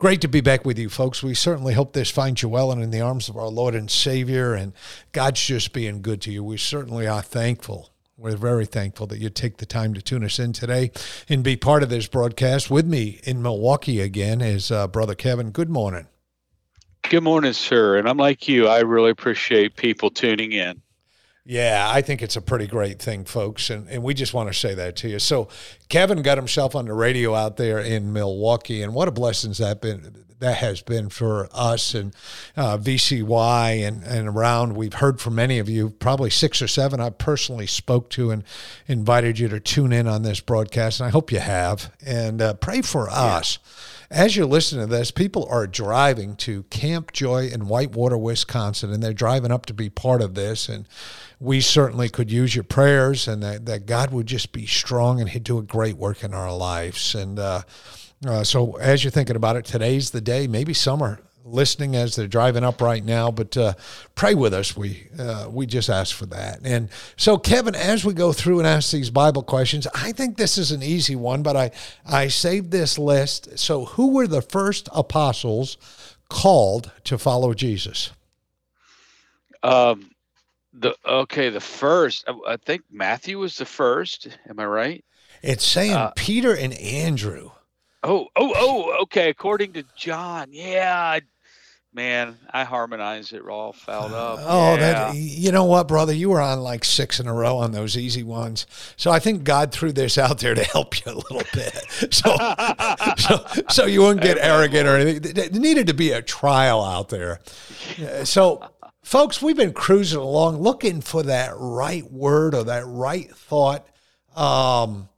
Great to be back with you, folks. We certainly hope this finds you well and in the arms of our Lord and Savior. And God's just being good to you. We certainly are thankful. We're very thankful that you take the time to tune us in today and be part of this broadcast. With me in Milwaukee again is uh, Brother Kevin. Good morning. Good morning, sir. And I'm like you, I really appreciate people tuning in. Yeah, I think it's a pretty great thing, folks. And, and we just want to say that to you. So, Kevin got himself on the radio out there in Milwaukee, and what a blessing that been that has been for us and uh, VCY and, and around. We've heard from many of you, probably six or seven I personally spoke to and invited you to tune in on this broadcast, and I hope you have. And uh, pray for yeah. us as you're listening to this, people are driving to Camp Joy in Whitewater, Wisconsin, and they're driving up to be part of this. And we certainly could use your prayers and that, that God would just be strong and He'd do a great work in our lives. And uh, uh, so, as you're thinking about it, today's the day, maybe summer listening as they're driving up right now. But uh, pray with us. We uh, we just ask for that. And so, Kevin, as we go through and ask these Bible questions, I think this is an easy one. But I I saved this list. So, who were the first apostles called to follow Jesus? Um. The okay, the first. I think Matthew was the first. Am I right? It's saying uh, Peter and Andrew. Oh, oh, oh, okay. According to John, yeah, I, man, I harmonized it all fouled up. Oh, yeah. that you know what, brother, you were on like six in a row on those easy ones. So I think God threw this out there to help you a little bit, so so, so you wouldn't get arrogant or anything. There needed to be a trial out there. So. Folks, we've been cruising along looking for that right word or that right thought. Um,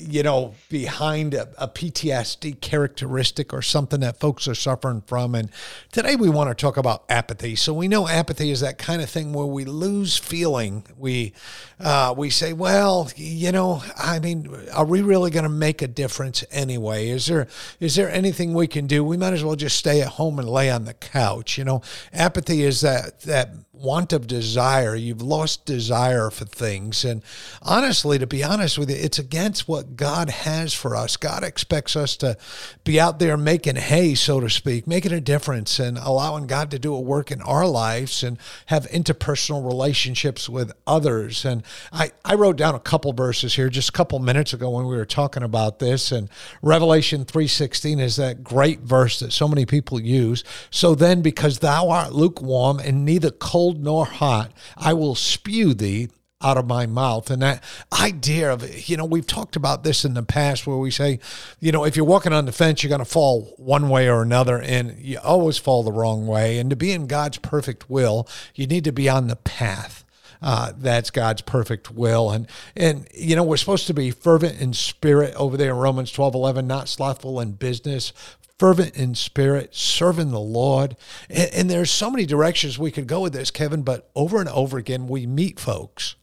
you know, behind a, a, PTSD characteristic or something that folks are suffering from. And today we want to talk about apathy. So we know apathy is that kind of thing where we lose feeling. We uh, we say, well, you know, I mean, are we really going to make a difference anyway? Is there is there anything we can do? We might as well just stay at home and lay on the couch. You know, apathy is that that want of desire. You've lost desire for things. And honestly, to be honest with you, it's against what God has for us. God expects us to be out there making hay, so to speak, making a difference and allowing God to do a work in our lives and have interpersonal relationships with others. And I, I wrote down a couple verses here just a couple minutes ago when we were talking about this. And Revelation 3.16 is that great verse that so many people use. So then, because thou art lukewarm and neither cold nor hot, I will spew thee out of my mouth. And that idea of, you know, we've talked about this in the past where we say, you know, if you're walking on the fence, you're going to fall one way or another, and you always fall the wrong way. And to be in God's perfect will, you need to be on the path. Uh, that's God's perfect will. And, and, you know, we're supposed to be fervent in spirit over there in Romans 12 11, not slothful in business, fervent in spirit, serving the Lord. And, and, there's so many directions we could go with this, Kevin, but over and over again, we meet folks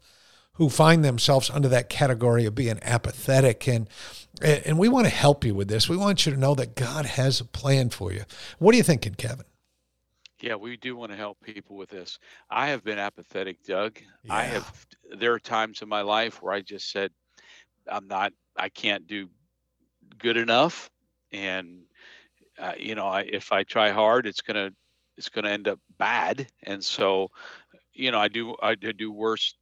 who find themselves under that category of being apathetic. And, and we want to help you with this. We want you to know that God has a plan for you. What are you thinking, Kevin? Yeah, we do want to help people with this. I have been apathetic, Doug. Yeah. I have, there are times in my life where I just said, I'm not, I can't do good enough. And uh, you know, I, if I try hard, it's gonna it's gonna end up bad. And so, you know, I do I do worse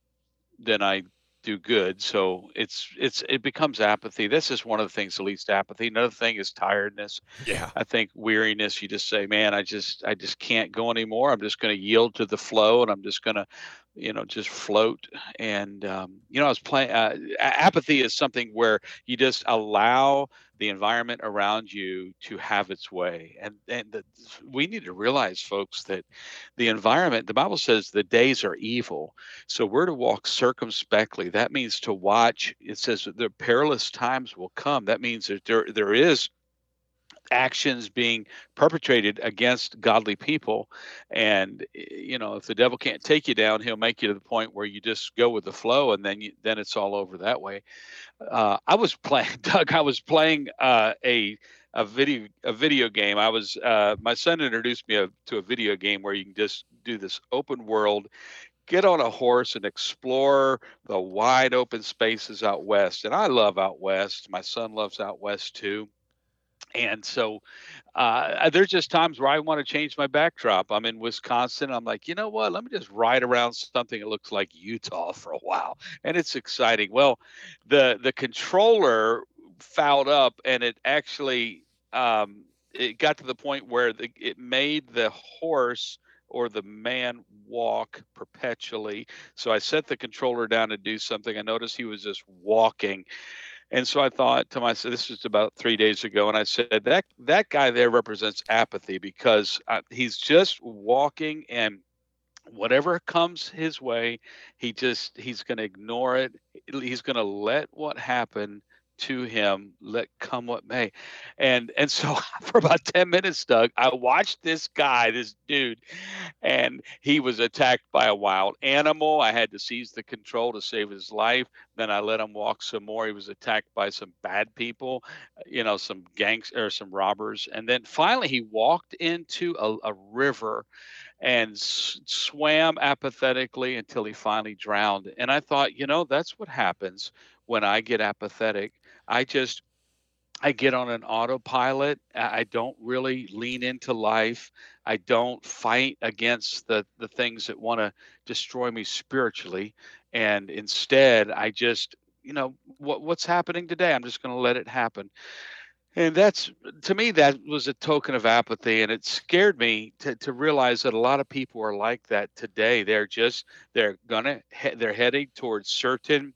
than I do good. So it's it's it becomes apathy. This is one of the things that leads to apathy. Another thing is tiredness. Yeah. I think weariness. You just say, man, I just I just can't go anymore. I'm just going to yield to the flow, and I'm just going to, you know, just float. And um, you know, I was playing. Uh, apathy is something where you just allow the environment around you to have its way. And and the, we need to realize, folks, that the environment. The Bible says the days are evil, so we're to walk circumspectly. That means to watch. It says the perilous times will come. That means that there there is actions being perpetrated against godly people. And you know if the devil can't take you down he'll make you to the point where you just go with the flow and then you, then it's all over that way. Uh, i was playing doug i was playing uh, a a video a video game. I was uh, my son introduced me a, to a video game where you can just do this open world get on a horse and explore the wide open spaces out west. And i love out west. My son loves out west too and so uh, there's just times where I want to change my backdrop. I'm in Wisconsin. I'm like, you know what? Let me just ride around something that looks like Utah for a while, and it's exciting. Well, the the controller fouled up, and it actually um, it got to the point where the, it made the horse or the man walk perpetually. So I set the controller down to do something. I noticed he was just walking and so I thought to myself, this was about three days ago, and I said that that guy there represents apathy because uh, he's just walking and whatever comes his way, he just he's going to ignore it. He's going to let what happened to him let come what may. And and so for about 10 minutes doug i watched this guy this dude and he was attacked by a wild animal. I had to seize the control to save his life. Then i let him walk some more. He was attacked by some bad people you know some gangs or some robbers. And then finally he walked into a, a river and s- swam apathetically until he finally drowned. And i thought you know that's what happens when I get apathetic. I just I get on an autopilot. I don't really lean into life. I don't fight against the the things that want to destroy me spiritually, and instead I just you know what what's happening today. I'm just going to let it happen. And that's to me that was a token of apathy, and it scared me to, to realize that a lot of people are like that today. They're just they're gonna they're heading towards certain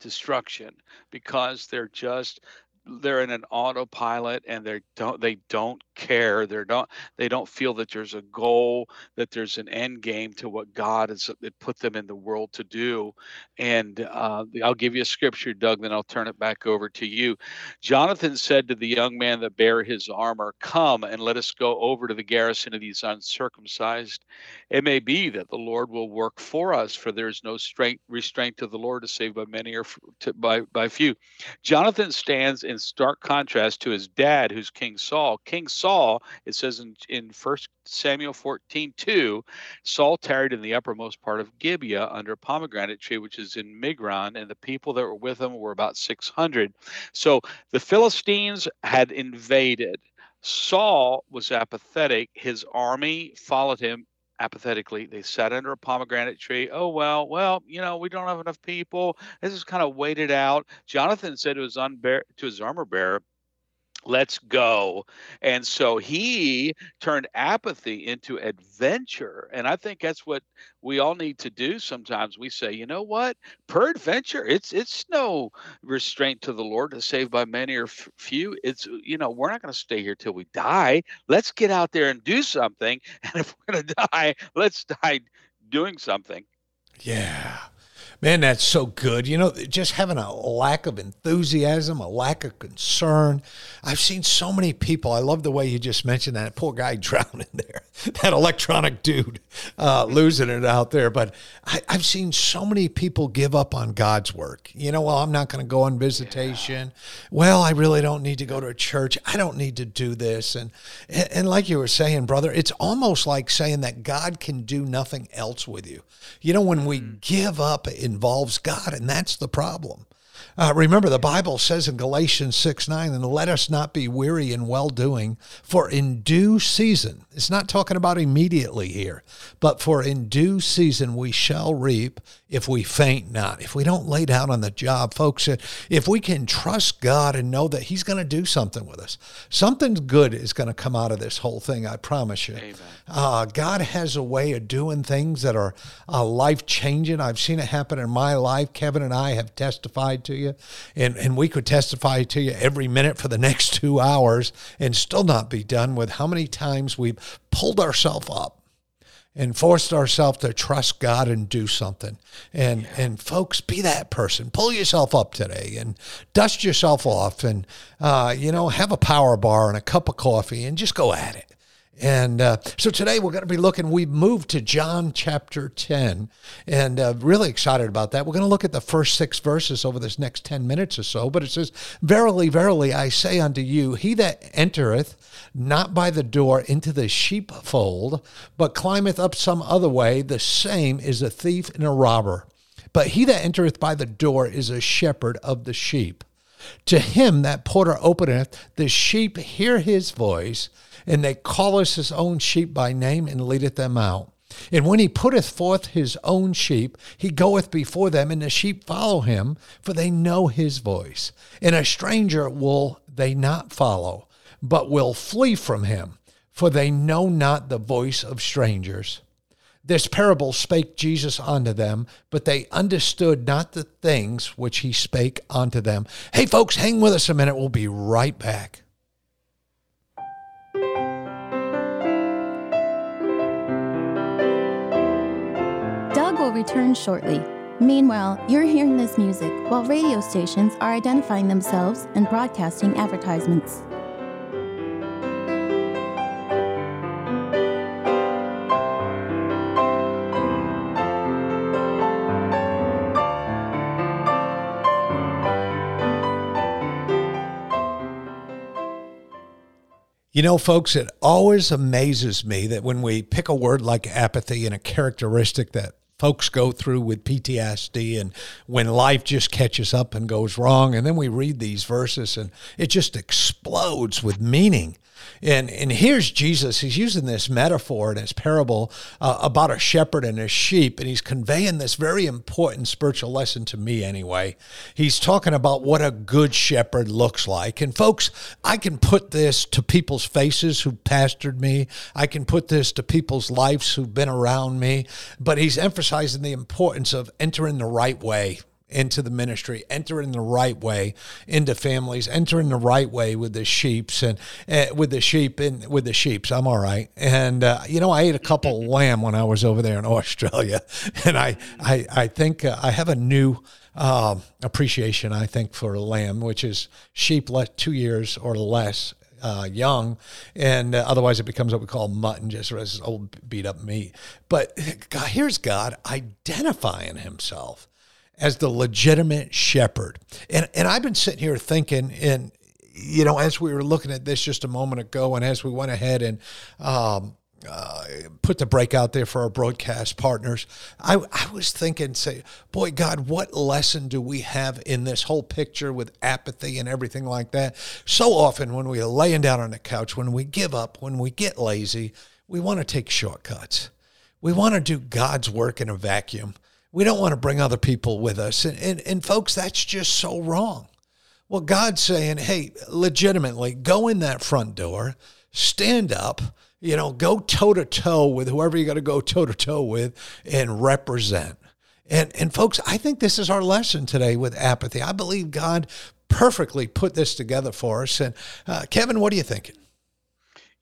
destruction because they're just they're in an autopilot and they don't they don't care. They're not they don't feel that there's a goal that there's an end game to what god has put them in the world to do. And uh, i'll give you a scripture doug then i'll turn it back over to you. Jonathan said to the young man that bare his armor come and let us go over to the garrison of these uncircumcised. It may be that the lord will work for us for there is no strength restraint to the lord to save by many or to, by by few. Jonathan stands in stark contrast to his dad who's king saul king saul Saul, it says in, in 1 Samuel 14, 2, Saul tarried in the uppermost part of Gibeah under a pomegranate tree, which is in Migron, and the people that were with him were about 600. So the Philistines had invaded. Saul was apathetic. His army followed him apathetically. They sat under a pomegranate tree. Oh, well, well, you know, we don't have enough people. This is kind of waited out. Jonathan said to his, unbear- to his armor bearer, let's go. And so he turned apathy into adventure and i think that's what we all need to do sometimes. We say you know what? Per adventure it's it's no restraint to the lord to save by many or few. It's you know we're not going to stay here till we die. Let's get out there and do something and if we're going to die let's die doing something. Yeah Man, that's so good. You know, just having a lack of enthusiasm, a lack of concern. I've seen so many people. I love the way you just mentioned that poor guy drowning there, that electronic dude uh, losing it out there. But I, have seen so many people give up on God's work. You know, well, I'm not going to go on visitation. Yeah. Well, I really don't need to go to a church. I don't need to do this. And, and like you were saying, brother, it's almost like saying that God can do nothing else with you. You know, when we mm. give up involves God, and that's the problem. Uh, remember, the Bible says in Galatians 6 9, and let us not be weary in well doing, for in due season, it's not talking about immediately here, but for in due season we shall reap if we faint not, if we don't lay down on the job. Folks, if we can trust God and know that He's going to do something with us, something good is going to come out of this whole thing, I promise you. Uh, God has a way of doing things that are uh, life changing. I've seen it happen in my life. Kevin and I have testified to you, and, and we could testify to you every minute for the next two hours and still not be done with how many times we've pulled ourselves up and forced ourselves to trust God and do something. And yeah. and folks, be that person. Pull yourself up today and dust yourself off, and uh, you know have a power bar and a cup of coffee, and just go at it. And uh, so today we're going to be looking, we've moved to John chapter 10, and uh, really excited about that. We're going to look at the first six verses over this next 10 minutes or so. But it says, Verily, verily, I say unto you, he that entereth not by the door into the sheepfold, but climbeth up some other way, the same is a thief and a robber. But he that entereth by the door is a shepherd of the sheep. To him that porter openeth, the sheep hear his voice and they call us his own sheep by name and leadeth them out. And when he putteth forth his own sheep, he goeth before them, and the sheep follow him, for they know his voice. And a stranger will they not follow, but will flee from him, for they know not the voice of strangers. This parable spake Jesus unto them, but they understood not the things which he spake unto them. Hey, folks, hang with us a minute. We'll be right back. Return shortly. Meanwhile, you're hearing this music while radio stations are identifying themselves and broadcasting advertisements. You know, folks, it always amazes me that when we pick a word like apathy and a characteristic that folks go through with PTSD and when life just catches up and goes wrong. And then we read these verses and it just explodes with meaning. And, and here's Jesus. He's using this metaphor in his parable uh, about a shepherd and his sheep, and he's conveying this very important spiritual lesson to me, anyway. He's talking about what a good shepherd looks like. And, folks, I can put this to people's faces who pastored me, I can put this to people's lives who've been around me, but he's emphasizing the importance of entering the right way into the ministry, enter in the right way into families, enter in the right way with the sheeps and uh, with the sheep and with the sheeps. I'm all right. And uh, you know, I ate a couple of lamb when I was over there in Australia, and I I I think uh, I have a new. Um, appreciation, I think, for lamb, which is sheep two years or less uh, young, and uh, otherwise it becomes what we call mutton, just old beat up meat. But God, here's God identifying Himself as the legitimate shepherd. And and I've been sitting here thinking, and you know, as we were looking at this just a moment ago, and as we went ahead and um, uh, put the break out there for our broadcast partners, I, I was thinking, say, boy, God, what lesson do we have in this whole picture with apathy and everything like that? So often when we're laying down on the couch, when we give up, when we get lazy, we want to take shortcuts. We want to do God's work in a vacuum. We don't want to bring other people with us. And, and, and folks, that's just so wrong. Well, God's saying, hey, legitimately, go in that front door, stand up, you know, go toe to toe with whoever you got to go toe to toe with and represent. And, and folks, I think this is our lesson today with apathy. I believe God perfectly put this together for us. And uh, Kevin, what are you thinking?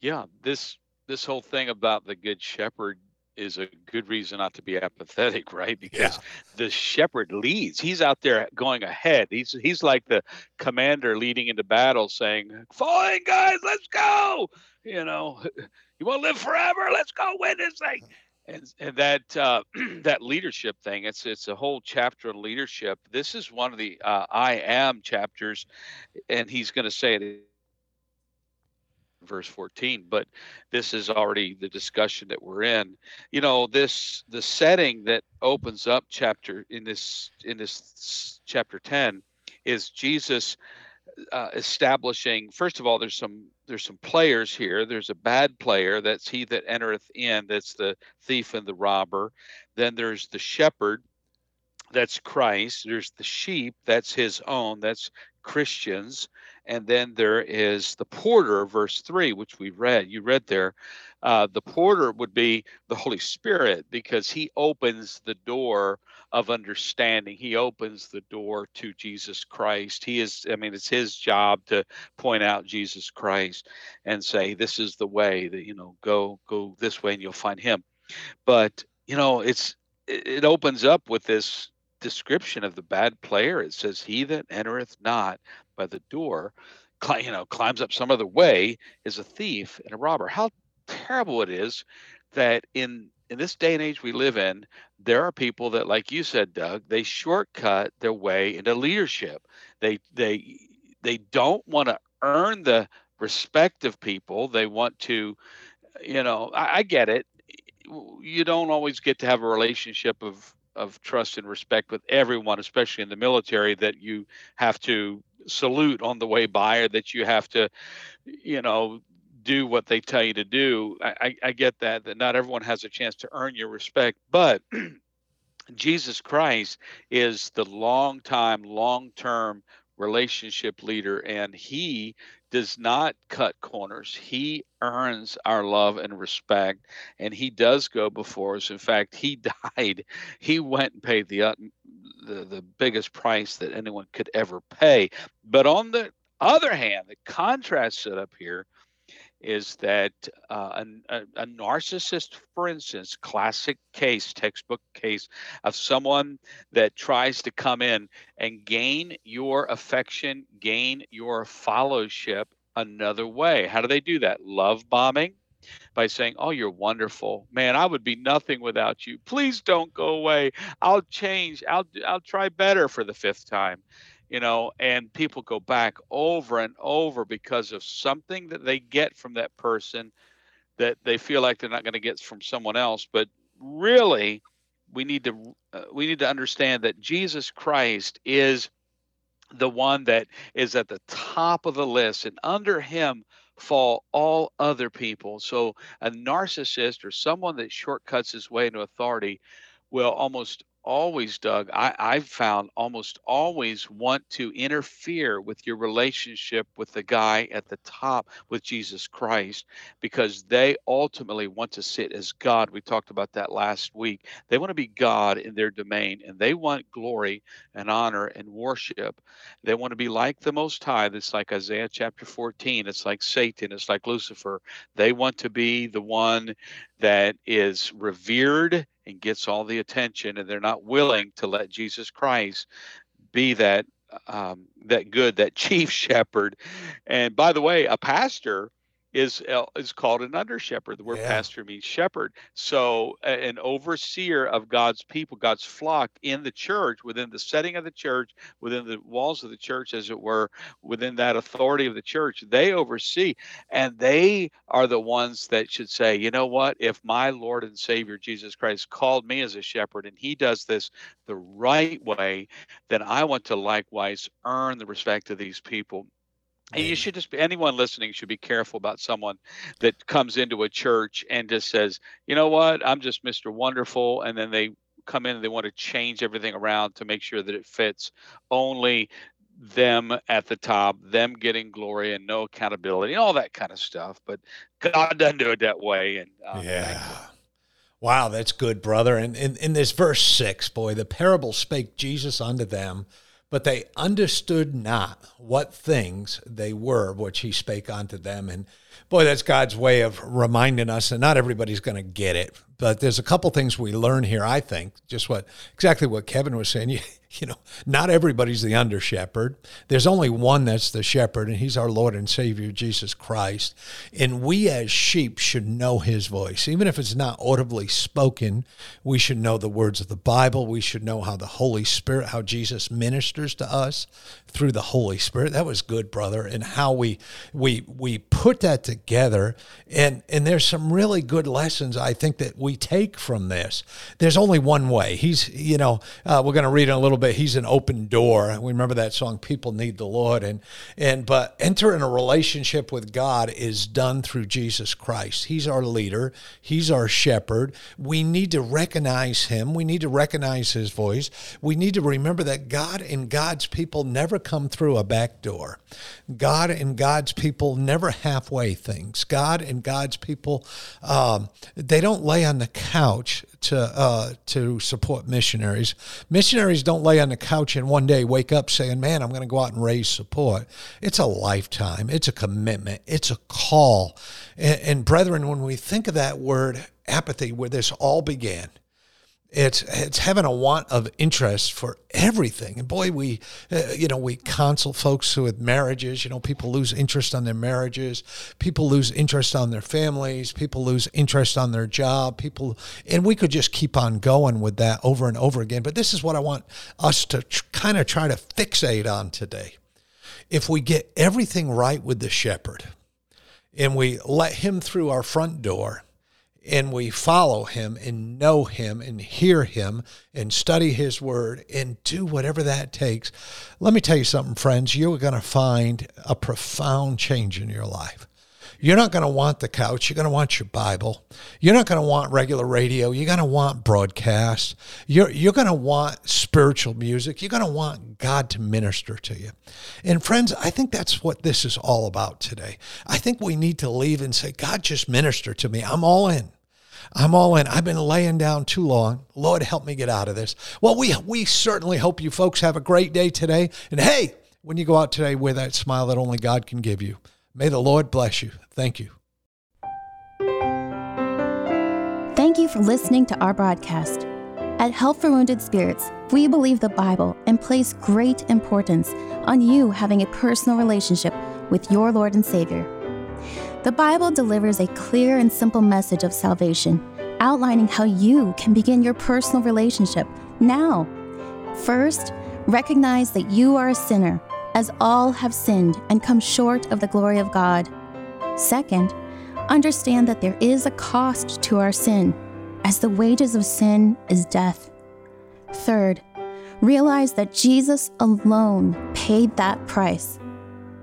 Yeah, this this whole thing about the good shepherd is a good reason not to be apathetic, right? Because yeah. the shepherd leads. He's out there going ahead. He's he's like the commander leading into battle, saying, "Fall in, guys, let's go!" You know, you want to live forever? Let's go win this thing. And and that uh, that leadership thing. It's it's a whole chapter on leadership. This is one of the uh, I am chapters, and he's going to say it verse 14 but this is already the discussion that we're in. You know this the setting that opens up chapter in this in this chapter 10 is jesus uh, establishing first of all there's some there's some players here. There's a bad player that's he that entereth in that's the thief and the robber. Then there's the shepherd that's christ. There's the sheep that's his own that's christians and then there is the porter, verse 3, which we read. You read there. Uh, the porter would be the Holy Spirit because he opens the door of understanding. He opens the door to Jesus Christ. He is, I mean, it's his job to point out Jesus Christ and say, this is the way that, you know, go, go this way and you'll find him. But you know, it's it opens up with this description of the bad player. It says, "He that entereth not by the door, you know, climbs up some other way, is a thief and a robber." How terrible it is that in in this day and age we live in, there are people that, like you said, Doug, they shortcut their way into leadership. They they they don't want to earn the respect of people. They want to, you know, I, I get it. You don't always get to have a relationship of of trust and respect with everyone, especially in the military, that you have to salute on the way by or that you have to, you know, do what they tell you to do. I, I get that, that not everyone has a chance to earn your respect, but Jesus Christ is the long time, long term relationship leader, and he does not cut corners. He earns our love and respect, and he does go before us. In fact, he died. He went and paid the the, the biggest price that anyone could ever pay. But on the other hand, the contrast set up here is that uh, a, a, narcissist, for instance, classic case, textbook case of someone that tries to come in and gain your affection, gain your fellowship another way. How do they do that? Love bombing by saying, "Oh, you're wonderful, man. I would be nothing without you. Please don't go away. I'll change. I'll I'll try better for the fifth time." You know, and people go back over and over because of something that they get from that person that they feel like they're not going to get from someone else. But really, we need to uh, we need to understand that Jesus Christ is the one that is at the top of the list, and under Him fall all other people. So a narcissist or someone that shortcuts his way into authority will almost always, Doug, I, I've found almost always want to interfere with your relationship with the guy at the top with Jesus Christ because they ultimately want to sit as God. We talked about that last week. They want to be God in their domain and they want glory and honor and worship. They want to be like the Most High. That's like Isaiah chapter 14. It's like Satan. It's like Lucifer. They want to be the one that is revered and gets all the attention, and they're not willing to let Jesus Christ be that um, that good, that chief shepherd. And by the way, a pastor is uh, is called an under shepherd. The word yeah. pastor means shepherd. So an overseer of God's people, God's flock in the church, within the setting of the church, within the walls of the church, as it were, within that authority of the church, they oversee, and they are the ones that should say, you know what? If my Lord and Savior Jesus Christ called me as a shepherd, and He does this the right way, then I want to likewise earn the respect of these people and you should just be anyone listening should be careful about someone that comes into a church and just says, you know what, I'm just Mr. Wonderful, and then they come in and they want to change everything around to make sure that it fits only them at the top, them getting glory and no accountability, and all that kind of stuff. But God doesn't do it that way. And um, yeah. Wow, that's good, brother. And in, in this verse six, boy, the parable spake Jesus unto them but they understood not what things they were which he spake unto them. And boy, that's God's way of reminding us, and not everybody's going to get it. But there's a couple things we learn here, I think, just what exactly what Kevin was saying. You, you know, not everybody's the under shepherd. There's only one that's the shepherd, and he's our Lord and Savior, Jesus Christ. And we as sheep should know his voice. Even if it's not audibly spoken, we should know the words of the Bible. We should know how the Holy Spirit, how Jesus ministers to us through the Holy Spirit. That was good, brother, and how we we we put that together. And and there's some really good lessons I think that we take from this. There's only one way. He's, you know, uh, we're going to read in a little bit. He's an open door. We remember that song, "People Need the Lord," and and but entering a relationship with God is done through Jesus Christ. He's our leader. He's our shepherd. We need to recognize Him. We need to recognize His voice. We need to remember that God and God's people never come through a back door. God and God's people never halfway things. God and God's people, um, they don't lay on the couch to uh, to support missionaries. Missionaries don't lay on the couch and one day wake up saying, "Man, I'm going to go out and raise support." It's a lifetime. It's a commitment. It's a call. And, and brethren, when we think of that word apathy, where this all began, it's it's having a want of interest for everything. And boy, we uh, you know we counsel folks with marriages. You know, people lose interest on their marriages. People lose interest on their families. People lose interest on their job. People, and we could just keep on going with that over and over again. But this is what I want us to tr- kind of try to fixate on today. If we get everything right with the shepherd, and we let him through our front door and we follow him and know him and hear him and study his word and do whatever that takes, let me tell you something, friends, you're going to find a profound change in your life. You're not going to want the couch. You're going to want your Bible. You're not going to want regular radio. You're going to want broadcast. You're, you're going to want spiritual music. You're going to want God to minister to you. And friends, I think that's what this is all about today. I think we need to leave and say, God, just minister to me. I'm all in. I'm all in. I've been laying down too long. Lord, help me get out of this. Well, we we certainly hope you folks have a great day today. And hey, when you go out today, wear that smile that only God can give you. May the Lord bless you. Thank you. Thank you for listening to our broadcast. At Help for Wounded Spirits, we believe the Bible and place great importance on you having a personal relationship with your Lord and Savior. The Bible delivers a clear and simple message of salvation, outlining how you can begin your personal relationship now. First, recognize that you are a sinner as all have sinned and come short of the glory of God. Second, understand that there is a cost to our sin, as the wages of sin is death. Third, realize that Jesus alone paid that price.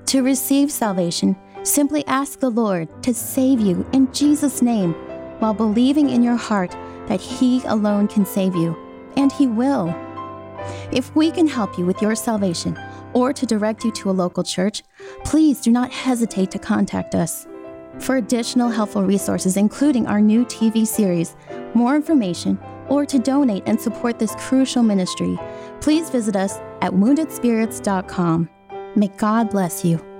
To receive salvation, simply ask the Lord to save you in Jesus' name while believing in your heart that He alone can save you, and He will. If we can help you with your salvation, or to direct you to a local church, please do not hesitate to contact us. For additional helpful resources, including our new TV series, more information, or to donate and support this crucial ministry, please visit us at woundedspirits.com. May God bless you.